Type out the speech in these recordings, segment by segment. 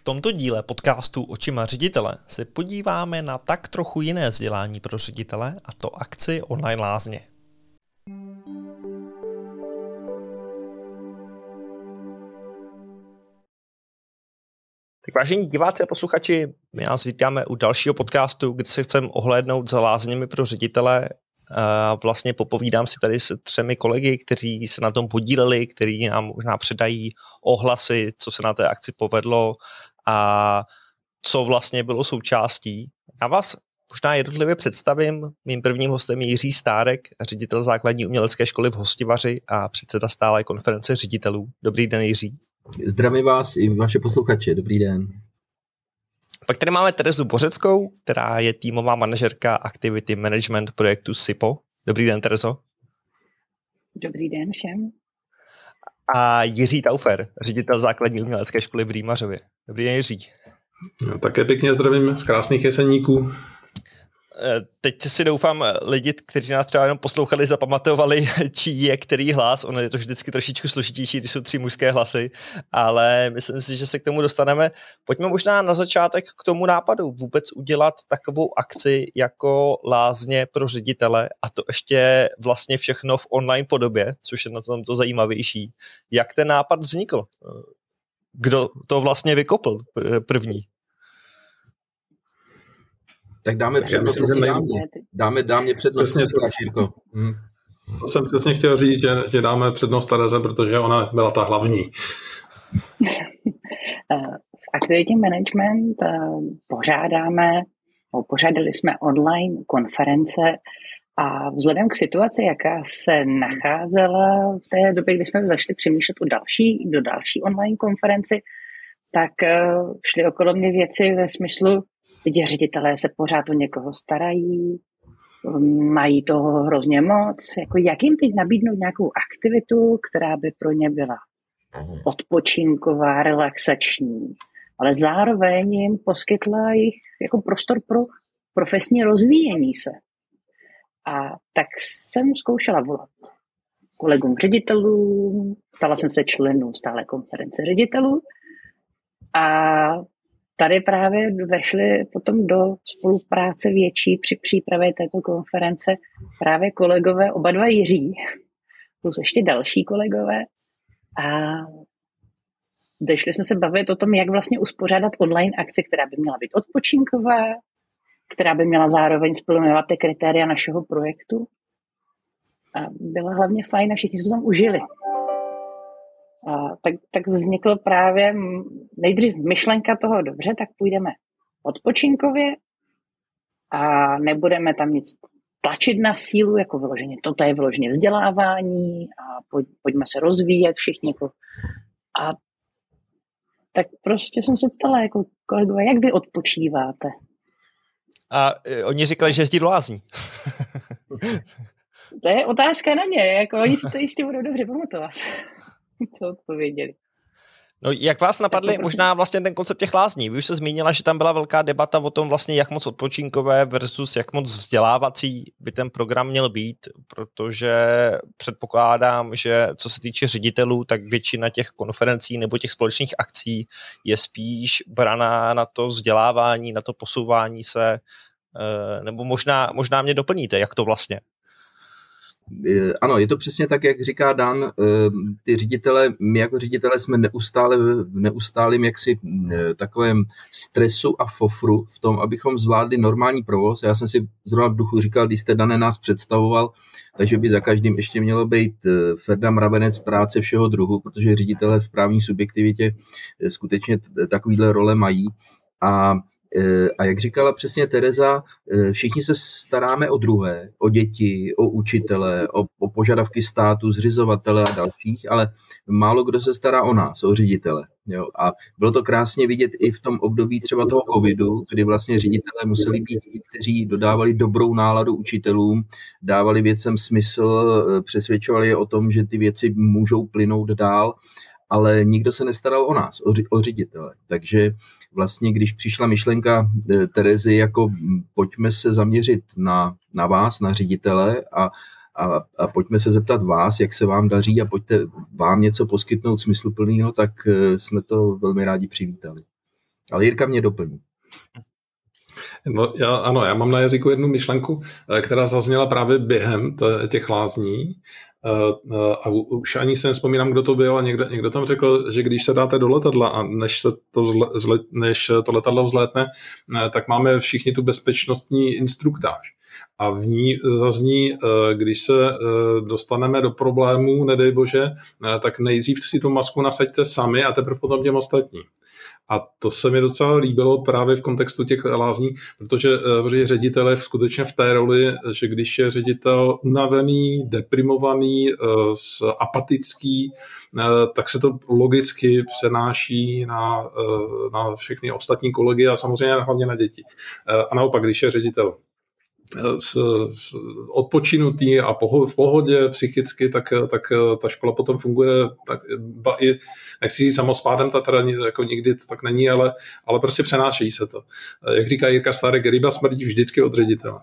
V tomto díle podcastu Očima ředitele se podíváme na tak trochu jiné vzdělání pro ředitele a to akci online lázně. Tak vážení diváci a posluchači, my nás vítáme u dalšího podcastu, kde se chceme ohlédnout za lázněmi pro ředitele vlastně popovídám si tady s třemi kolegy, kteří se na tom podíleli, kteří nám možná předají ohlasy, co se na té akci povedlo a co vlastně bylo součástí. Já vás možná jednotlivě představím. Mým prvním hostem je Jiří Stárek, ředitel základní umělecké školy v Hostivaři a předseda stále konference ředitelů. Dobrý den, Jiří. Zdravím vás i vaše posluchače. Dobrý den. Pak tady máme Terezu Bořeckou, která je týmová manažerka Activity Management projektu SIPO. Dobrý den, Terezo. Dobrý den všem. A Jiří Taufer, ředitel základní umělecké školy v Rýmařově. Dobrý den, Jiří. No, také pěkně zdravím z krásných jeseníků. Eh, teď si doufám, lidi, kteří nás třeba jenom poslouchali, zapamatovali, čí je který hlas. Ono je to vždycky trošičku složitější, když jsou tři mužské hlasy, ale myslím si, že se k tomu dostaneme. Pojďme možná na začátek k tomu nápadu vůbec udělat takovou akci jako lázně pro ředitele a to ještě vlastně všechno v online podobě, což je na tom to zajímavější. Jak ten nápad vznikl? Kdo to vlastně vykopl eh, první? Tak dáme přednost dámě. Dáme, dáme přednost. Přesně to. Šírko. Hmm. To jsem přesně chtěl říct, že, že dáme přednost Tereze, protože ona byla ta hlavní. v Activity Management eh, pořádáme, pořádali jsme online konference a vzhledem k situaci, jaká se nacházela v té době, kdy jsme začali přemýšlet o další, do další online konferenci, tak eh, šly okolo mě věci ve smyslu, Lidi ředitelé se pořád o někoho starají, mají toho hrozně moc. Jako jak jim teď nabídnout nějakou aktivitu, která by pro ně byla odpočinková, relaxační, ale zároveň jim poskytla jich jako prostor pro profesní rozvíjení se. A tak jsem zkoušela volat kolegům ředitelů, stala jsem se členů stále konference ředitelů a tady právě vešli potom do spolupráce větší při přípravě této konference právě kolegové, oba dva Jiří, plus ještě další kolegové. A došli jsme se bavit o tom, jak vlastně uspořádat online akci, která by měla být odpočinková, která by měla zároveň splňovat ty kritéria našeho projektu. A byla hlavně fajn a všichni se tam užili. Tak, tak vznikl právě nejdřív myšlenka toho, dobře, tak půjdeme odpočinkově a nebudeme tam nic tlačit na sílu, jako vyloženě, toto je vyloženě vzdělávání a pojď, pojďme se rozvíjet všichni. Jako, a tak prostě jsem se ptala, jako kolegové, jak vy odpočíváte? A e, oni říkali, že jezdí do lázní. to je otázka na ně, jako oni si to jistě budou dobře pamatovat. co odpověděli. No, jak vás napadly možná vlastně ten koncept těch lázní? Vy už se zmínila, že tam byla velká debata o tom vlastně, jak moc odpočinkové versus jak moc vzdělávací by ten program měl být, protože předpokládám, že co se týče ředitelů, tak většina těch konferencí nebo těch společných akcí je spíš braná na to vzdělávání, na to posouvání se, eh, nebo možná, možná mě doplníte, jak to vlastně ano, je to přesně tak, jak říká Dan. Eh, ty ředitele, my jako ředitele jsme neustále v neustálým jaksi eh, takovém stresu a fofru v tom, abychom zvládli normální provoz. Já jsem si zrovna v duchu říkal, když jste Dané nás představoval, takže by za každým ještě mělo být eh, Ferda Mravenec práce všeho druhu, protože ředitele v právní subjektivitě skutečně takovýhle role mají. A Eh, a jak říkala přesně Tereza, eh, všichni se staráme o druhé, o děti, o učitele, o, o požadavky státu, zřizovatele a dalších, ale málo kdo se stará o nás, o ředitele. Jo? A bylo to krásně vidět i v tom období třeba toho covidu, kdy vlastně ředitelé museli být ti, kteří dodávali dobrou náladu učitelům, dávali věcem smysl, eh, přesvědčovali je o tom, že ty věci můžou plynout dál ale nikdo se nestaral o nás, o, o ředitele. Takže vlastně, když přišla myšlenka e, Terezy, jako pojďme se zaměřit na, na vás, na ředitele a, a, a pojďme se zeptat vás, jak se vám daří a pojďte vám něco poskytnout smysluplného, tak e, jsme to velmi rádi přivítali. Ale Jirka mě doplní. No, já, ano, já mám na jazyku jednu myšlenku, eh, která zazněla právě během těch lázní. Eh, eh, a už ani se nespomínám, kdo to byl, a někdo, někdo tam řekl, že když se dáte do letadla a než, se to, zle, než to letadlo vzlétne, tak máme všichni tu bezpečnostní instruktáž. A v ní zazní, když se dostaneme do problémů, nedej bože, tak nejdřív si tu masku nasaďte sami a teprve potom těm ostatním. A to se mi docela líbilo právě v kontextu těch lázní, protože, eh, protože ředitel je skutečně v té roli, že když je ředitel unavený, deprimovaný, eh, apatický, eh, tak se to logicky přenáší na, na všechny ostatní kolegy a samozřejmě hlavně na děti. A naopak, když je ředitel odpočinutý a v pohodě psychicky, tak, tak ta škola potom funguje tak, ba i, nechci říct samospádem, ta teda jako nikdy to tak není, ale, ale prostě přenášejí se to. Jak říká Jirka Starek, ryba smrdí vždycky od ředitele.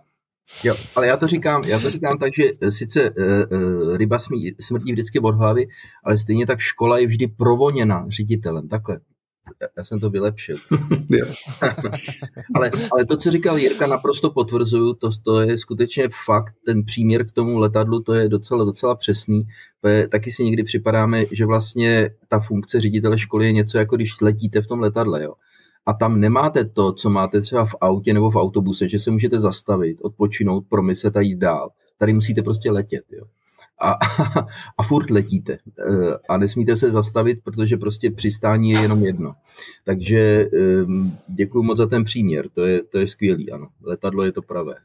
Jo, ale já to říkám, já to říkám tak, že sice uh, ryba smí, smrdí vždycky od hlavy, ale stejně tak škola je vždy provoněna ředitelem. Takhle já jsem to vylepšil. ale, ale to, co říkal Jirka, naprosto potvrzuju, to, to je skutečně fakt, ten příměr k tomu letadlu, to je docela, docela přesný. Taky si někdy připadáme, že vlastně ta funkce ředitele školy je něco jako když letíte v tom letadle, jo. A tam nemáte to, co máte třeba v autě nebo v autobuse, že se můžete zastavit, odpočinout, promyslet a jít dál. Tady musíte prostě letět. Jo a, a furt letíte eh, a nesmíte se zastavit, protože prostě přistání je jenom jedno. Takže ehm, děkuji moc za ten příměr, to je, to je skvělý, ano. Letadlo je to pravé.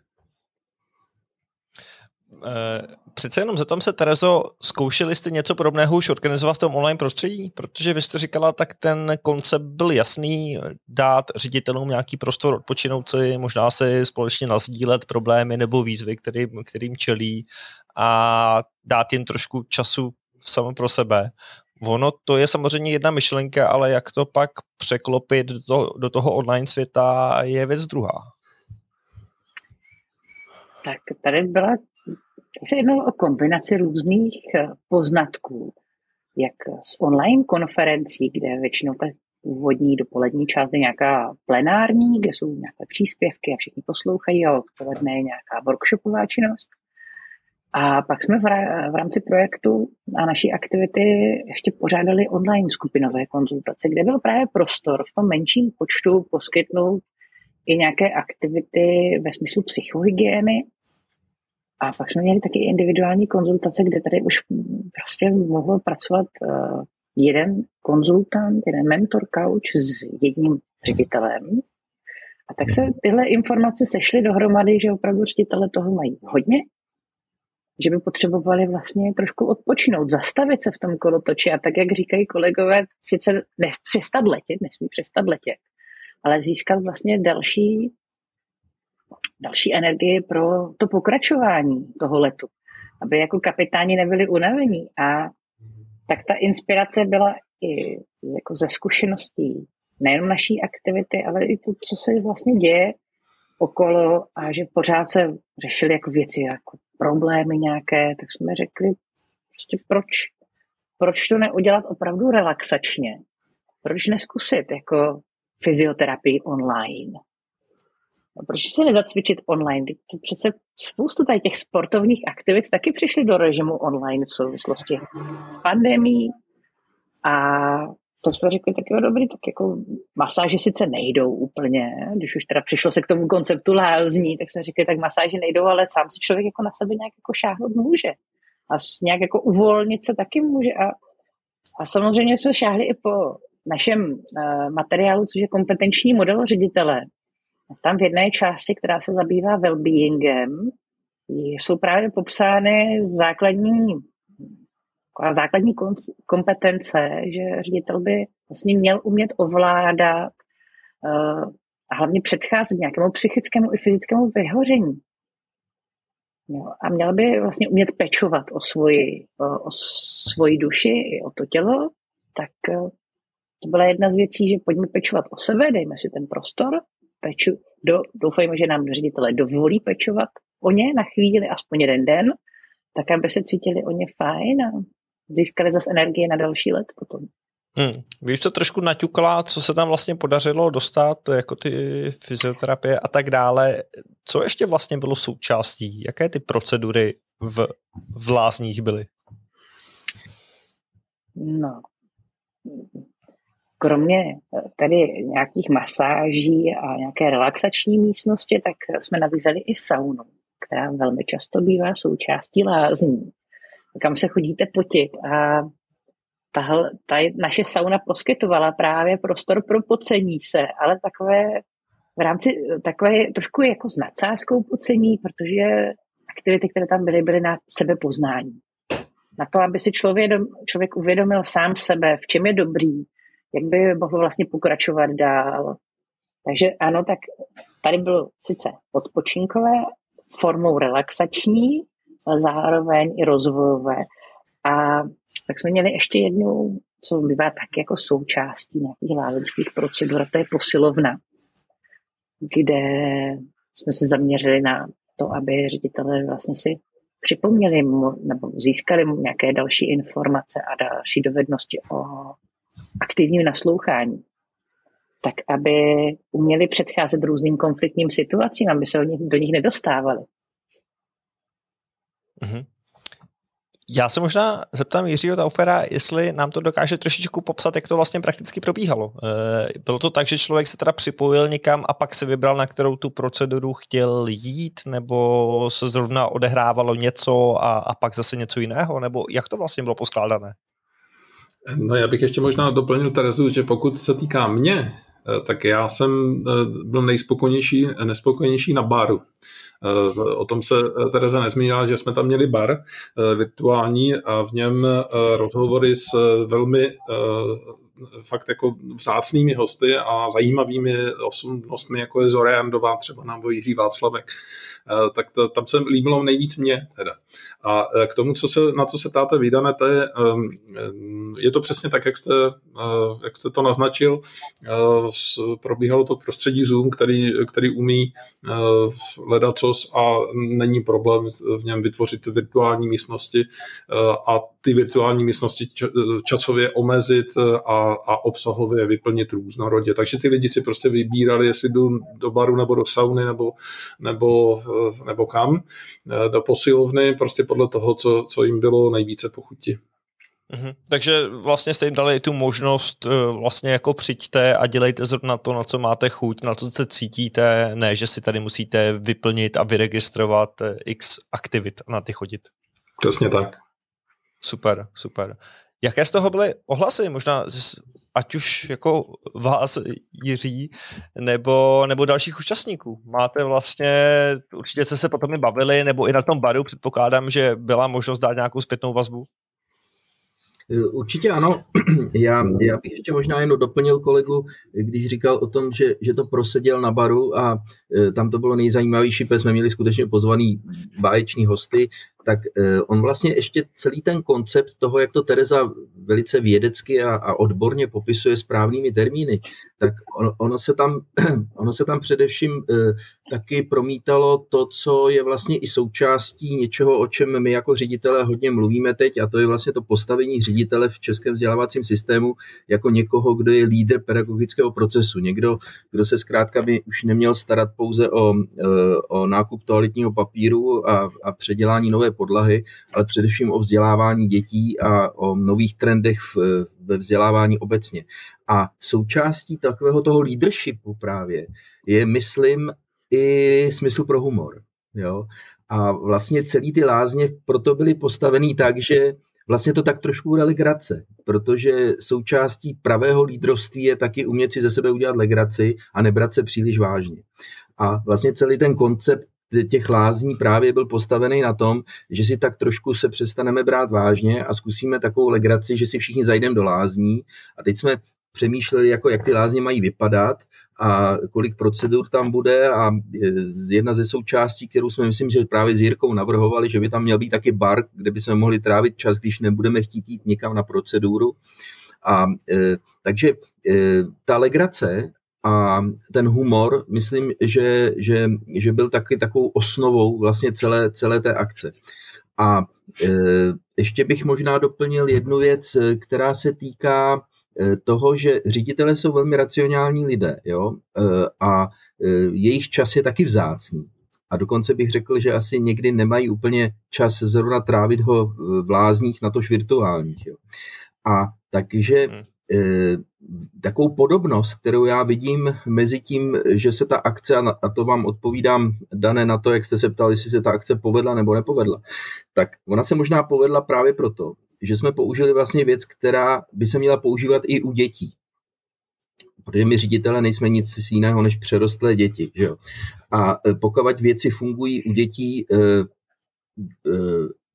Eh, přece jenom zeptám se, Terezo, zkoušeli jste něco podobného už organizovat v tom online prostředí? Protože vy jste říkala, tak ten koncept byl jasný, dát ředitelům nějaký prostor odpočinout si, možná si společně nazdílet problémy nebo výzvy, kterým, kterým čelí a dát jim trošku času samo pro sebe. Ono to je samozřejmě jedna myšlenka, ale jak to pak překlopit do, toho, do toho online světa je věc druhá. Tak tady byla se jednalo o kombinaci různých eh, poznatků, jak z online konferencí, kde většinou ta úvodní dopolední část je nějaká plenární, kde jsou nějaké příspěvky a všichni poslouchají a odpoledne je nějaká workshopová činnost. A pak jsme v rámci projektu a naší aktivity ještě pořádali online skupinové konzultace, kde byl právě prostor v tom menším počtu poskytnout i nějaké aktivity ve smyslu psychohygieny a pak jsme měli taky individuální konzultace, kde tady už prostě mohl pracovat uh, jeden konzultant, jeden mentor coach s jedním ředitelem. A tak se tyhle informace sešly dohromady, že opravdu ředitele toho mají hodně, že by potřebovali vlastně trošku odpočinout, zastavit se v tom kolotoči a tak, jak říkají kolegové, sice nepřestat letět, nesmí přestat letět, ale získat vlastně další další energii pro to pokračování toho letu, aby jako kapitáni nebyli unavení. A tak ta inspirace byla i jako ze zkušeností nejenom naší aktivity, ale i to, co se vlastně děje okolo a že pořád se řešili jako věci, jako problémy nějaké, tak jsme řekli, prostě proč, proč to neudělat opravdu relaxačně? Proč neskusit jako fyzioterapii online? Proč se nezacvičit online? To přece spoustu tady těch sportovních aktivit taky přišly do režimu online v souvislosti s pandemí a to jsme řekli tak jo, dobrý, tak jako masáže sice nejdou úplně, když už teda přišlo se k tomu konceptu lázní, tak jsme řekli, tak masáže nejdou, ale sám si člověk jako na sebe nějak jako šáhnout může. A nějak jako uvolnit se taky může. A, a samozřejmě jsme šáhli i po našem uh, materiálu, což je kompetenční model ředitele, tam v jedné části, která se zabývá well-beingem, jsou právě popsány základní, základní kompetence, že ředitel by vlastně měl umět ovládat uh, a hlavně předcházet nějakému psychickému i fyzickému vyhoření. Jo, a měl by vlastně umět pečovat o svoji, o, svoji duši i o to tělo, tak uh, to byla jedna z věcí, že pojďme pečovat o sebe, dejme si ten prostor peču, do, doufejme, že nám ředitele dovolí pečovat o ně na chvíli, aspoň jeden den, tak aby se cítili o ně fajn a získali zase energie na další let potom. Hmm. Víš, to trošku naťukla, co se tam vlastně podařilo dostat, jako ty fyzioterapie a tak dále. Co ještě vlastně bylo součástí? Jaké ty procedury v, v lázních byly? No, kromě tady nějakých masáží a nějaké relaxační místnosti, tak jsme nabízeli i saunu, která velmi často bývá součástí lázní, kam se chodíte potit a tahle, ta naše sauna poskytovala právě prostor pro pocení se, ale takové v rámci takové trošku jako s nadsázkou pocení, protože aktivity, které tam byly, byly na sebepoznání. Na to, aby si člověk, člověk uvědomil sám sebe, v čem je dobrý, jak by mohl vlastně pokračovat dál. Takže ano, tak tady bylo sice odpočinkové, formou relaxační, ale zároveň i rozvojové. A tak jsme měli ještě jednu, co bývá tak jako součástí nějakých lázeňských procedur, a to je posilovna, kde jsme se zaměřili na to, aby ředitelé vlastně si připomněli nebo získali nějaké další informace a další dovednosti o aktivním naslouchání, tak aby uměli předcházet různým konfliktním situacím, aby se do nich, do nich nedostávali. Mm-hmm. Já se možná zeptám Jiřího Taufera, jestli nám to dokáže trošičku popsat, jak to vlastně prakticky probíhalo. Eh, bylo to tak, že člověk se teda připojil někam a pak si vybral, na kterou tu proceduru chtěl jít, nebo se zrovna odehrávalo něco a, a pak zase něco jiného, nebo jak to vlastně bylo poskládané? No já bych ještě možná doplnil Terezu, že pokud se týká mě, eh, tak já jsem eh, byl nejspokojenější, nespokojenější na baru. Eh, o tom se Tereza nezmínila, že jsme tam měli bar virtuální a v něm rozhovory s velmi fakt jako vzácnými hosty a zajímavými osobnostmi, jako je Zoria Jandová třeba nebo Jiří Václavek. Tak to, tam se líbilo nejvíc mě teda. A eh, k tomu, co se, na co se táte to je, je to přesně tak, jak jste, eh, jak jste to naznačil. Probíhalo to prostředí Zoom, který, který umí ledacos a není problém v něm vytvořit virtuální místnosti a ty virtuální místnosti časově omezit a, a obsahově vyplnit různorodě. Takže ty lidi si prostě vybírali, jestli jdu do baru nebo do sauny nebo, nebo nebo kam, do posilovny, prostě podle toho, co, co jim bylo nejvíce pochutí. Mm-hmm. Takže vlastně jste jim dali tu možnost eh, vlastně jako přijďte a dělejte zrovna to, na co máte chuť, na co se cítíte, ne, že si tady musíte vyplnit a vyregistrovat eh, x aktivit a na ty chodit. Přesně tak. Super, super. Jaké z toho byly ohlasy? Možná ať už jako vás, Jiří, nebo, nebo dalších účastníků. Máte vlastně, určitě jste se potom i bavili, nebo i na tom baru předpokládám, že byla možnost dát nějakou zpětnou vazbu? Určitě ano. Já, já bych ještě možná jenom doplnil kolegu, když říkal o tom, že, že to proseděl na baru a e, tam to bylo nejzajímavější, protože jsme měli skutečně pozvaný báječní hosty, tak eh, on vlastně ještě celý ten koncept toho, jak to Tereza velice vědecky a, a odborně popisuje správnými termíny, tak ono, ono, se, tam, ono se tam především eh, taky promítalo to, co je vlastně i součástí něčeho, o čem my jako ředitelé hodně mluvíme teď, a to je vlastně to postavení ředitele v českém vzdělávacím systému jako někoho, kdo je lídr pedagogického procesu. Někdo, kdo se zkrátka by už neměl starat pouze o, eh, o nákup toaletního papíru a, a předělání nové podlahy, ale především o vzdělávání dětí a o nových trendech v, ve vzdělávání obecně. A součástí takového toho leadershipu právě je, myslím, i smysl pro humor. Jo? A vlastně celý ty lázně proto byly postavený tak, že vlastně to tak trošku legrace, protože součástí pravého lídrovství je taky umět si ze sebe udělat legraci a nebrat se příliš vážně. A vlastně celý ten koncept těch lázní právě byl postavený na tom, že si tak trošku se přestaneme brát vážně a zkusíme takovou legraci, že si všichni zajdeme do lázní a teď jsme přemýšleli, jako jak ty lázně mají vypadat a kolik procedur tam bude a jedna ze součástí, kterou jsme myslím, že právě s Jirkou navrhovali, že by tam měl být taky bar, kde bychom mohli trávit čas, když nebudeme chtít jít někam na proceduru. A e, takže e, ta legrace a ten humor, myslím, že, že, že byl taky takovou osnovou vlastně celé, celé té akce. A e, ještě bych možná doplnil jednu věc, která se týká toho, že ředitelé jsou velmi racionální lidé jo? a jejich čas je taky vzácný. A dokonce bych řekl, že asi někdy nemají úplně čas zrovna trávit ho v lázních, na tož virtuálních. Jo. A takže hmm. e, takovou podobnost, kterou já vidím mezi tím, že se ta akce, a to vám odpovídám, dané na to, jak jste se ptali, jestli se ta akce povedla nebo nepovedla, tak ona se možná povedla právě proto, že jsme použili vlastně věc, která by se měla používat i u dětí protože my ředitele nejsme nic jiného než přerostlé děti. Že jo? A e, pokud věci fungují u dětí, e, e,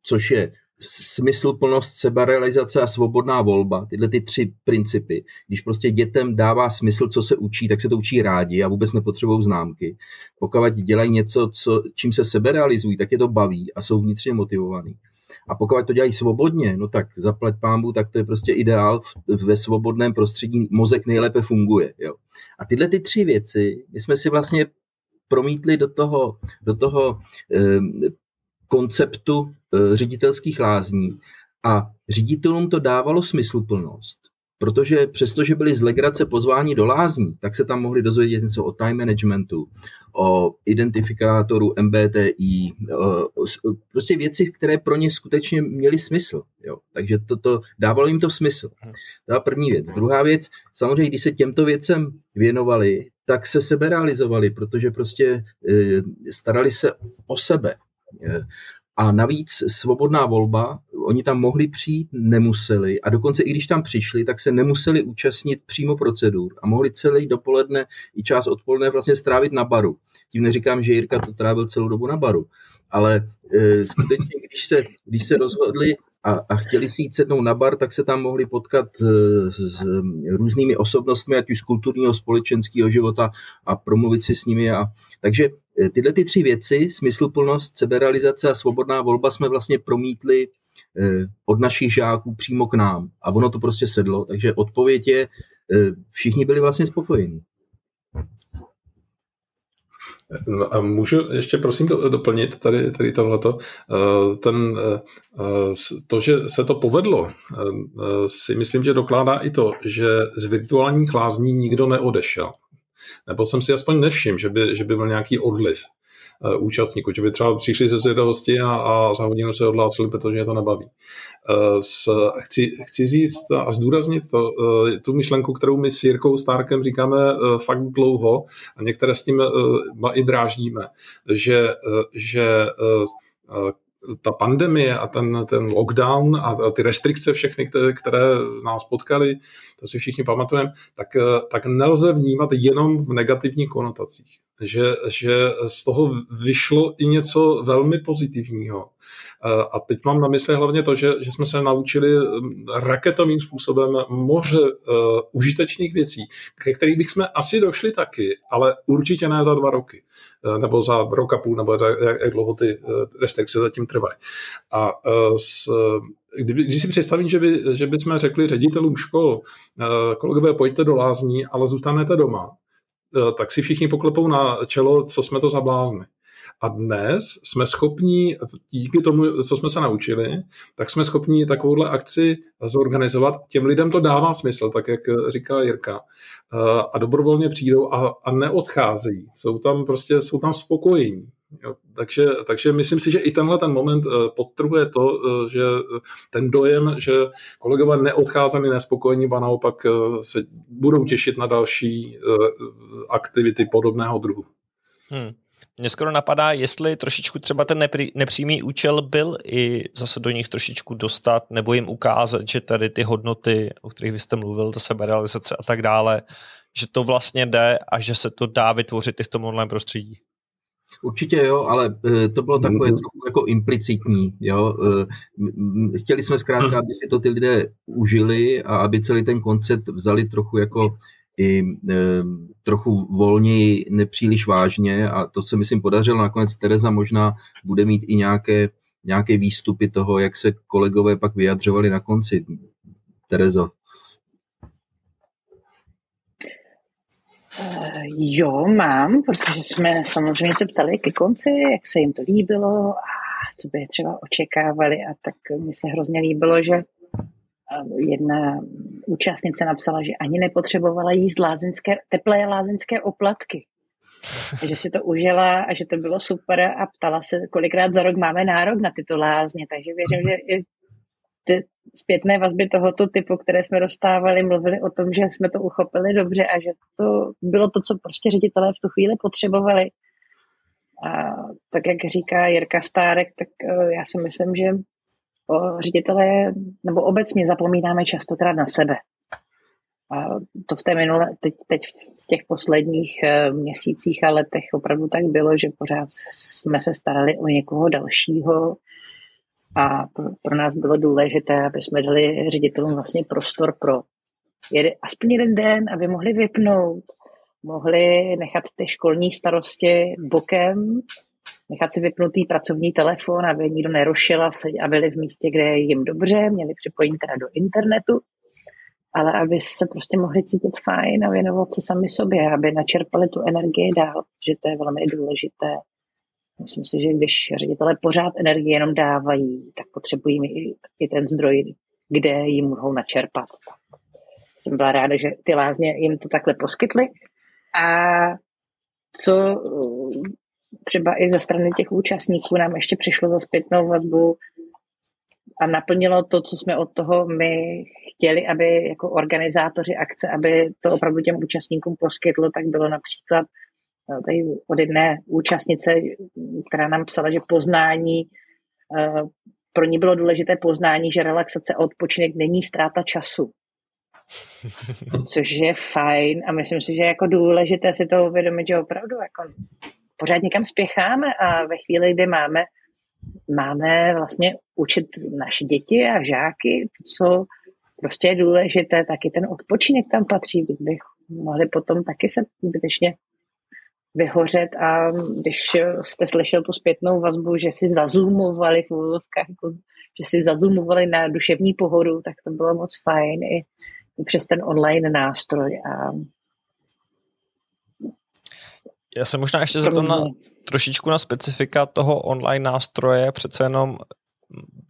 což je smysluplnost, sebarealizace a svobodná volba, tyhle ty tři principy, když prostě dětem dává smysl, co se učí, tak se to učí rádi a vůbec nepotřebují známky. Pokud dělají něco, co, čím se seberealizují, tak je to baví a jsou vnitřně motivovaný. A pokud to dělají svobodně, no tak zaplať pámbu, tak to je prostě ideál. Ve svobodném prostředí mozek nejlépe funguje. Jo. A tyhle ty tři věci, my jsme si vlastně promítli do toho, do toho eh, konceptu eh, ředitelských lázní a ředitelům to dávalo smysluplnost protože přestože byli z legrace pozvání do lázní, tak se tam mohli dozvědět něco o time managementu, o identifikátoru MBTI, prostě věci, které pro ně skutečně měly smysl. Jo. Takže to, to, dávalo jim to smysl. To byla první věc. Druhá věc, samozřejmě, když se těmto věcem věnovali, tak se sebe realizovali, protože prostě e, starali se o sebe. E, a navíc svobodná volba, oni tam mohli přijít, nemuseli a dokonce i když tam přišli, tak se nemuseli účastnit přímo procedur a mohli celý dopoledne i část odpoledne vlastně strávit na baru. Tím neříkám, že Jirka to trávil celou dobu na baru, ale e, skutečně, když se, když se rozhodli a, a chtěli si jít sednout na bar, tak se tam mohli potkat s, s různými osobnostmi, ať už z kulturního, společenského života a promluvit si s nimi. A, takže e, tyhle ty tři věci, smysluplnost, seberealizace a svobodná volba jsme vlastně promítli od našich žáků přímo k nám. A ono to prostě sedlo, takže odpověď je, všichni byli vlastně spokojení. No a můžu ještě prosím doplnit tady, tady tohleto. Eh, ten, eh, to, že se to povedlo, eh, si myslím, že dokládá i to, že z virtuálních lázní nikdo neodešel. Nebo jsem si aspoň nevšiml, že by, že by byl nějaký odliv. Eh, účastníků, že by třeba přišli ze zvědavosti a, a za hodinu se odhláceli, protože je to nebaví. Eh, s, chci, chci říct a zdůraznit to, eh, tu myšlenku, kterou my s Jirkou Stárkem říkáme fakt dlouho a některé s tím i dráždíme, že, že ta pandemie a ten, ten lockdown a, ty restrikce všechny, které, které nás potkaly, to si všichni pamatujeme, tak, tak nelze vnímat jenom v negativních konotacích že, že z toho vyšlo i něco velmi pozitivního. A teď mám na mysli hlavně to, že, že jsme se naučili raketovým způsobem moře uh, užitečných věcí, ke kterých bychom asi došli taky, ale určitě ne za dva roky, uh, nebo za rok a půl, nebo za jak, jak dlouho ty uh, restrikce zatím trvají. A uh, s, Kdyby, když si představím, že, by, že bychom řekli ředitelům škol, kolegové, pojďte do lázní, ale zůstanete doma, tak si všichni poklepou na čelo, co jsme to za blázny. A dnes jsme schopni, díky tomu, co jsme se naučili, tak jsme schopni takovouhle akci zorganizovat. Těm lidem to dává smysl, tak jak říká Jirka. Eh, a dobrovolně přijdou a, a neodcházejí. Jsou tam prostě, jsou tam spokojení. Jo, takže, takže myslím si, že i tenhle ten moment uh, podtrhuje to, uh, že ten dojem, že kolegové neodcházeli nespokojení, a naopak se budou těšit na další aktivity podobného druhu. Hmm. Mně skoro napadá, jestli trošičku třeba ten nepří, nepřímý účel byl i zase do nich trošičku dostat, nebo jim ukázat, že tady ty hodnoty, o kterých vy jste mluvil, to seberealizace a tak dále, že to vlastně jde a že se to dá vytvořit i v tom online prostředí. Určitě jo, ale e, to bylo takové mhm. trochu jako implicitní. Jo. E, chtěli jsme zkrátka, aby si to ty lidé užili a aby celý ten koncept vzali trochu jako i e, trochu volněji, nepříliš vážně a to se myslím podařilo. Nakonec Tereza možná bude mít i nějaké, nějaké výstupy toho, jak se kolegové pak vyjadřovali na konci. Terezo. Uh, jo, mám, protože jsme samozřejmě se ptali ke konci, jak se jim to líbilo a co by třeba očekávali a tak mi se hrozně líbilo, že jedna účastnice napsala, že ani nepotřebovala jíst lázeňské, teplé lázeňské oplatky. že si to užila a že to bylo super a ptala se, kolikrát za rok máme nárok na tyto lázně, takže věřím, že i ty zpětné vazby tohoto typu, které jsme dostávali, mluvili o tom, že jsme to uchopili dobře a že to bylo to, co prostě ředitelé v tu chvíli potřebovali. A tak, jak říká Jirka Stárek, tak eh, já si myslím, že ředitelé nebo obecně zapomínáme častokrát na sebe. A to v té minule, teď, teď v těch posledních eh, měsících a letech opravdu tak bylo, že pořád jsme se starali o někoho dalšího a pro, nás bylo důležité, aby jsme dali ředitelům vlastně prostor pro jede, aspoň jeden den, aby mohli vypnout, mohli nechat ty školní starosti bokem, nechat si vypnutý pracovní telefon, aby nikdo nerušil a byli v místě, kde je jim dobře, měli připojení teda do internetu ale aby se prostě mohli cítit fajn a věnovat se sami sobě, aby načerpali tu energii dál, že to je velmi důležité. Myslím si, že když ředitelé pořád energii jenom dávají, tak potřebují i, i ten zdroj, kde ji mohou načerpat. Jsem byla ráda, že ty lázně jim to takhle poskytly. A co třeba i ze strany těch účastníků nám ještě přišlo za zpětnou vazbu, a naplnilo to, co jsme od toho my chtěli, aby jako organizátoři akce, aby to opravdu těm účastníkům poskytlo, tak bylo například eh, tady od jedné účastnice, která nám psala, že poznání, eh, pro ní bylo důležité poznání, že relaxace a odpočinek není ztráta času. Což je fajn a myslím si, že je jako důležité si to uvědomit, že opravdu jako pořád někam spěcháme a ve chvíli, kdy máme máme vlastně učit naše děti a žáky, co prostě je důležité, taky ten odpočinek tam patří, bych mohli potom taky se zbytečně vyhořet a když jste slyšel tu zpětnou vazbu, že si zazumovali v úzovkách, jako, že si zazumovali na duševní pohodu, tak to bylo moc fajn i, i přes ten online nástroj a já se možná ještě zeptám na trošičku na specifika toho online nástroje, přece jenom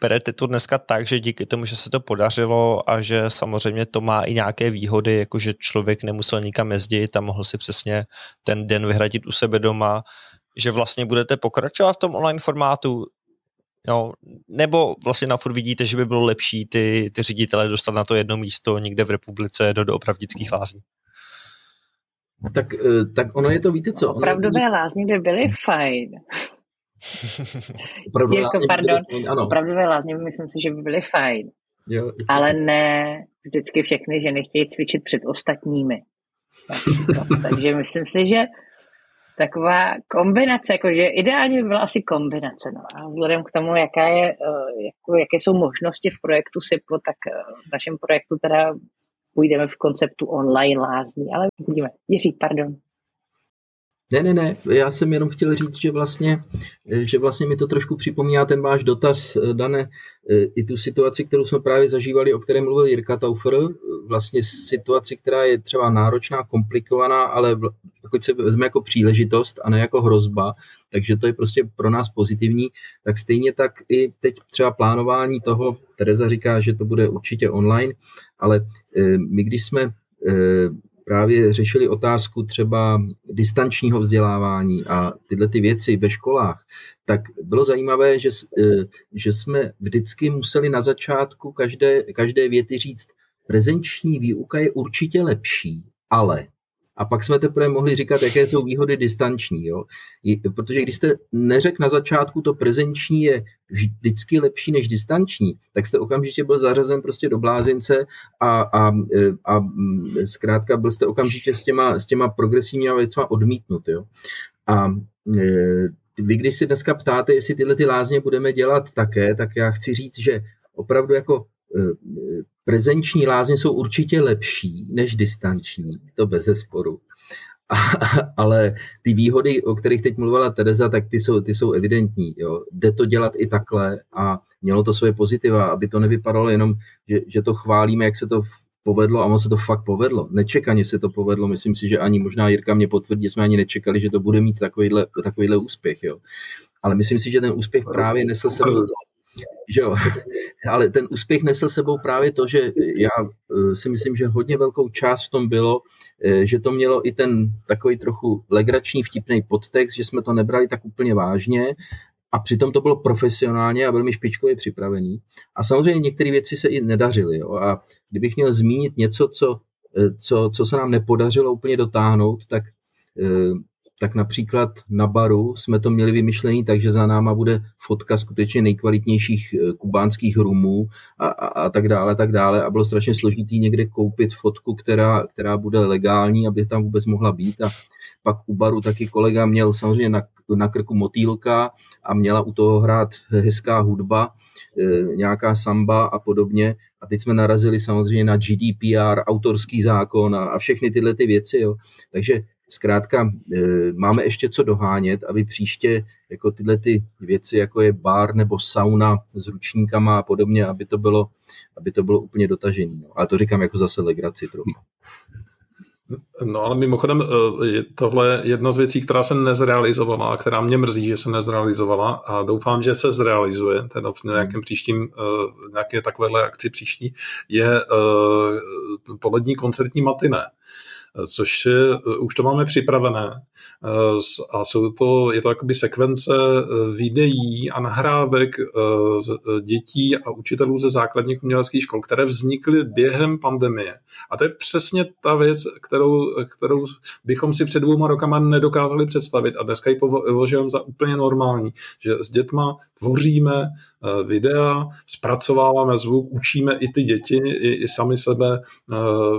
berete to dneska tak, že díky tomu, že se to podařilo a že samozřejmě to má i nějaké výhody, jako že člověk nemusel nikam jezdit a mohl si přesně ten den vyhradit u sebe doma, že vlastně budete pokračovat v tom online formátu, Jo, nebo vlastně na furt vidíte, že by bylo lepší ty, ty ředitele dostat na to jedno místo někde v republice do doopravdických lázní? Tak, eh, tak ono je to, víte co? Opravdové to... lázně by byly fajn. Opravdové jako, pardon, byly, ano. opravdové lázně myslím si, že by byly fajn. Jo, ale ne vždycky všechny ženy chtějí cvičit před ostatními. Takže myslím si, že taková kombinace, jakože ideálně by byla asi kombinace. No. A vzhledem k tomu, jaká je, eh, jako, jaké jsou možnosti v projektu SIPO, tak eh, v našem projektu teda půjdeme v konceptu online lázní, ale uvidíme. Jiří, pardon. Ne, ne, ne, já jsem jenom chtěl říct, že vlastně, že vlastně mi to trošku připomíná ten váš dotaz, Dane, i tu situaci, kterou jsme právě zažívali, o které mluvil Jirka Taufer, vlastně situaci, která je třeba náročná, komplikovaná, ale pokud se vezme jako příležitost a ne jako hrozba, takže to je prostě pro nás pozitivní, tak stejně tak i teď třeba plánování toho, Tereza říká, že to bude určitě online, ale eh, my když jsme eh, právě řešili otázku třeba distančního vzdělávání a tyhle ty věci ve školách, tak bylo zajímavé, že, eh, že jsme vždycky museli na začátku každé, každé věty říct, prezenční výuka je určitě lepší, ale a pak jsme teprve mohli říkat, jaké jsou výhody distanční. Jo? Protože když jste neřekl na začátku, to prezenční je vždycky lepší než distanční, tak jste okamžitě byl zařazen prostě do blázince a, a, a zkrátka byl jste okamžitě s těma, s těma progresivníma věcma odmítnut. Jo? A e, vy, když si dneska ptáte, jestli tyhle ty lázně budeme dělat také, tak já chci říct, že opravdu jako e, prezenční lázně jsou určitě lepší než distanční, to bez zesporu. ale ty výhody, o kterých teď mluvila Tereza, tak ty jsou, ty jsou evidentní. Jo. Jde to dělat i takhle a mělo to svoje pozitiva, aby to nevypadalo jenom, že, že to chválíme, jak se to povedlo a ono se to fakt povedlo. Nečekaně se to povedlo, myslím si, že ani možná Jirka mě potvrdí, jsme ani nečekali, že to bude mít takovýhle, takovýhle úspěch. Jo. Ale myslím si, že ten úspěch právě nesl se že jo. Ale ten úspěch nesl sebou právě to, že já eh, si myslím, že hodně velkou část v tom bylo, eh, že to mělo i ten takový trochu legrační vtipný podtext, že jsme to nebrali tak úplně vážně a přitom to bylo profesionálně a velmi špičkově připravený. A samozřejmě některé věci se i nedařily. Jo. A kdybych měl zmínit něco, co, eh, co, co se nám nepodařilo úplně dotáhnout, tak tak například na baru jsme to měli vymyšlený tak, že za náma bude fotka skutečně nejkvalitnějších eh, kubánských rumů a, a, a tak dále, tak dále a bylo strašně složitý někde koupit fotku, která, která bude legální, aby tam vůbec mohla být a pak u baru taky kolega měl samozřejmě na, na krku motýlka a měla u toho hrát hezká hudba, e, nějaká samba a podobně. A teď jsme narazili samozřejmě na GDPR, autorský zákon a, a všechny tyhle ty věci. Jo. Takže zkrátka e, máme ještě co dohánět, aby příště jako tyhle ty věci, jako je bar nebo sauna s ručníkama a podobně, aby to bylo, aby to bylo úplně dotažené. No. Ale to říkám jako zase legraci trochu. No ale mimochodem e, tohle je jedna z věcí, která se nezrealizovala a která mě mrzí, že se nezrealizovala a doufám, že se zrealizuje teda v nějakém příštím, e, nějaké takovéhle akci příští, je polední koncertní matiné což je, eh, už to máme připravené eh, a jsou to, je to jakoby sekvence eh, videí a nahrávek z dětí a učitelů ze základních uměleckých škol, které vznikly během pandemie. A to je přesně ta věc, kterou, kterou bychom si před dvouma rokama nedokázali představit a dneska ji považujeme za úplně normální, že s dětma tvoříme Eh, videa, zpracováváme zvuk, učíme i ty děti, i, i sami sebe eh,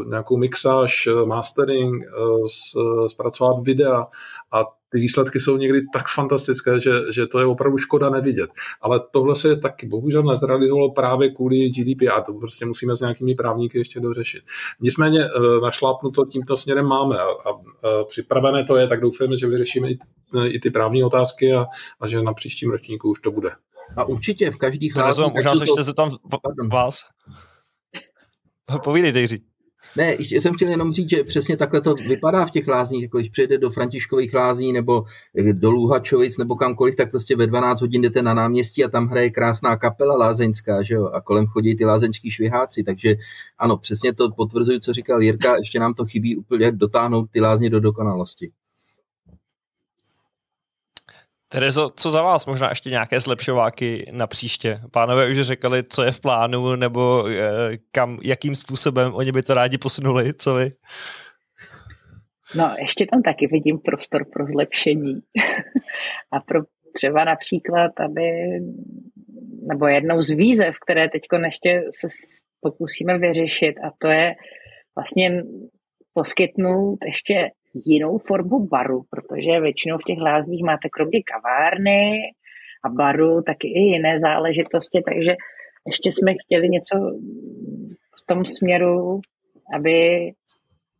nějakou mixáž, eh, mastering, zpracovat videa a ty výsledky jsou někdy tak fantastické, že, že to je opravdu škoda nevidět. Ale tohle se taky bohužel nezrealizovalo právě kvůli GDPR. To prostě musíme s nějakými právníky ještě dořešit. Nicméně našlápnuto tímto směrem máme a, a, a připravené to je, tak doufáme, že vyřešíme i, i ty právní otázky a, a že na příštím ročníku už to bude. A určitě v každých lázních... Možná se ještě zeptám vás. Povídejte, Jiří. Ne, ještě jsem chtěl jenom říct, že přesně takhle to vypadá v těch lázních, jako když přijede do Františkových lázní nebo do Luhačovic nebo kamkoliv, tak prostě ve 12 hodin jdete na náměstí a tam hraje krásná kapela lázeňská, že jo, a kolem chodí ty lázeňský šviháci, takže ano, přesně to potvrzuji, co říkal Jirka, ještě nám to chybí úplně dotáhnout ty lázně do dokonalosti. Terezo, co za vás? Možná ještě nějaké zlepšováky na příště? Pánové už řekli, co je v plánu, nebo eh, kam, jakým způsobem oni by to rádi posunuli, co vy? No, ještě tam taky vidím prostor pro zlepšení. A pro třeba například, aby, nebo jednou z výzev, které teď ještě se pokusíme vyřešit, a to je vlastně poskytnout ještě jinou formu baru, protože většinou v těch lázních máte kromě kavárny a baru taky i jiné záležitosti, takže ještě jsme chtěli něco v tom směru, aby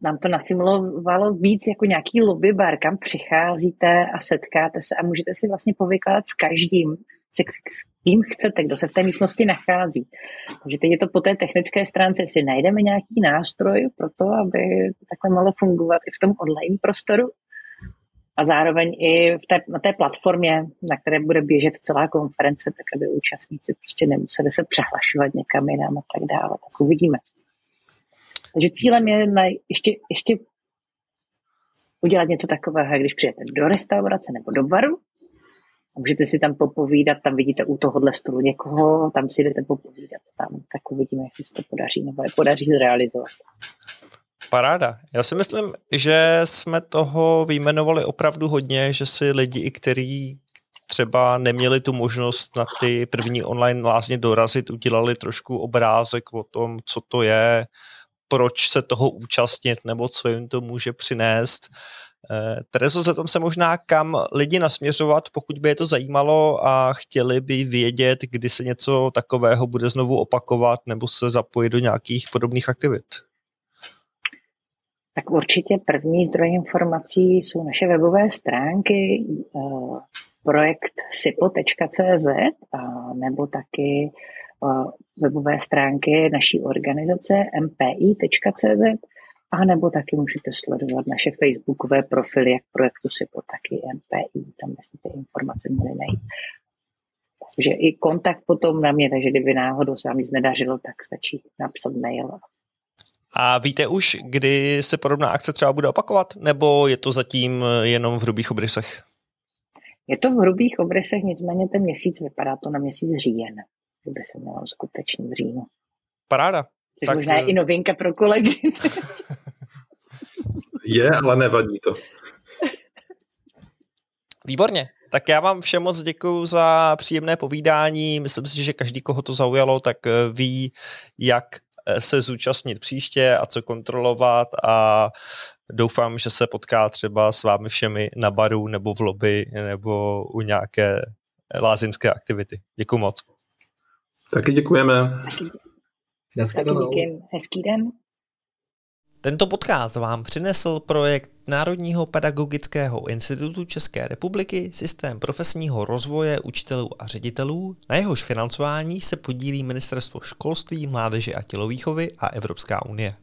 nám to nasimulovalo víc jako nějaký lobby bar, kam přicházíte a setkáte se a můžete si vlastně povykládat s každým, se s kým chcete, kdo se v té místnosti nachází. Takže teď je to po té technické stránce, si najdeme nějaký nástroj pro to, aby takhle mohlo fungovat i v tom online prostoru a zároveň i v té, na té platformě, na které bude běžet celá konference, tak aby účastníci prostě nemuseli se přehlašovat někam jinam a tak dále. Tak uvidíme. Takže cílem je na ještě, ještě udělat něco takového, když přijete do restaurace nebo do baru, můžete si tam popovídat, tam vidíte u tohohle stolu někoho, tam si jdete popovídat, tam tak uvidíme, jestli se to podaří nebo je podaří zrealizovat. Paráda. Já si myslím, že jsme toho vyjmenovali opravdu hodně, že si lidi, i kteří třeba neměli tu možnost na ty první online lázně dorazit, udělali trošku obrázek o tom, co to je, proč se toho účastnit nebo co jim to může přinést. Eh, Terezo, za tom se možná kam lidi nasměřovat, pokud by je to zajímalo a chtěli by vědět, kdy se něco takového bude znovu opakovat nebo se zapojit do nějakých podobných aktivit? Tak určitě první zdroj informací jsou naše webové stránky eh, projekt sipo.cz nebo taky eh, webové stránky naší organizace mpi.cz a nebo taky můžete sledovat naše facebookové profily, jak projektu SIPO, tak i MPI, tam byste ty informace měli najít. že i kontakt potom na mě, takže kdyby náhodou se vám nic nedařilo, tak stačí napsat mail. A víte už, kdy se podobná akce třeba bude opakovat, nebo je to zatím jenom v hrubých obrysech? Je to v hrubých obrysech, nicméně ten měsíc vypadá to na měsíc říjen, že by se mělo skutečný v říjnu. Paráda. Což tak... možná je i novinka pro kolegy. je, ale nevadí to. Výborně. Tak já vám všem moc děkuji za příjemné povídání. Myslím si, že každý, koho to zaujalo, tak eh, ví, jak eh, se zúčastnit příště a co kontrolovat a doufám, že se potká třeba s vámi všemi na baru nebo v lobby nebo u nějaké lázinské aktivity. Děkuji moc. Taky děkujeme. Taky díky. Hezký den. Tento podcast vám přinesl projekt Národního pedagogického institutu České republiky Systém profesního rozvoje učitelů a ředitelů, na jehož financování se podílí Ministerstvo školství, mládeže a tělovýchovy a Evropská unie.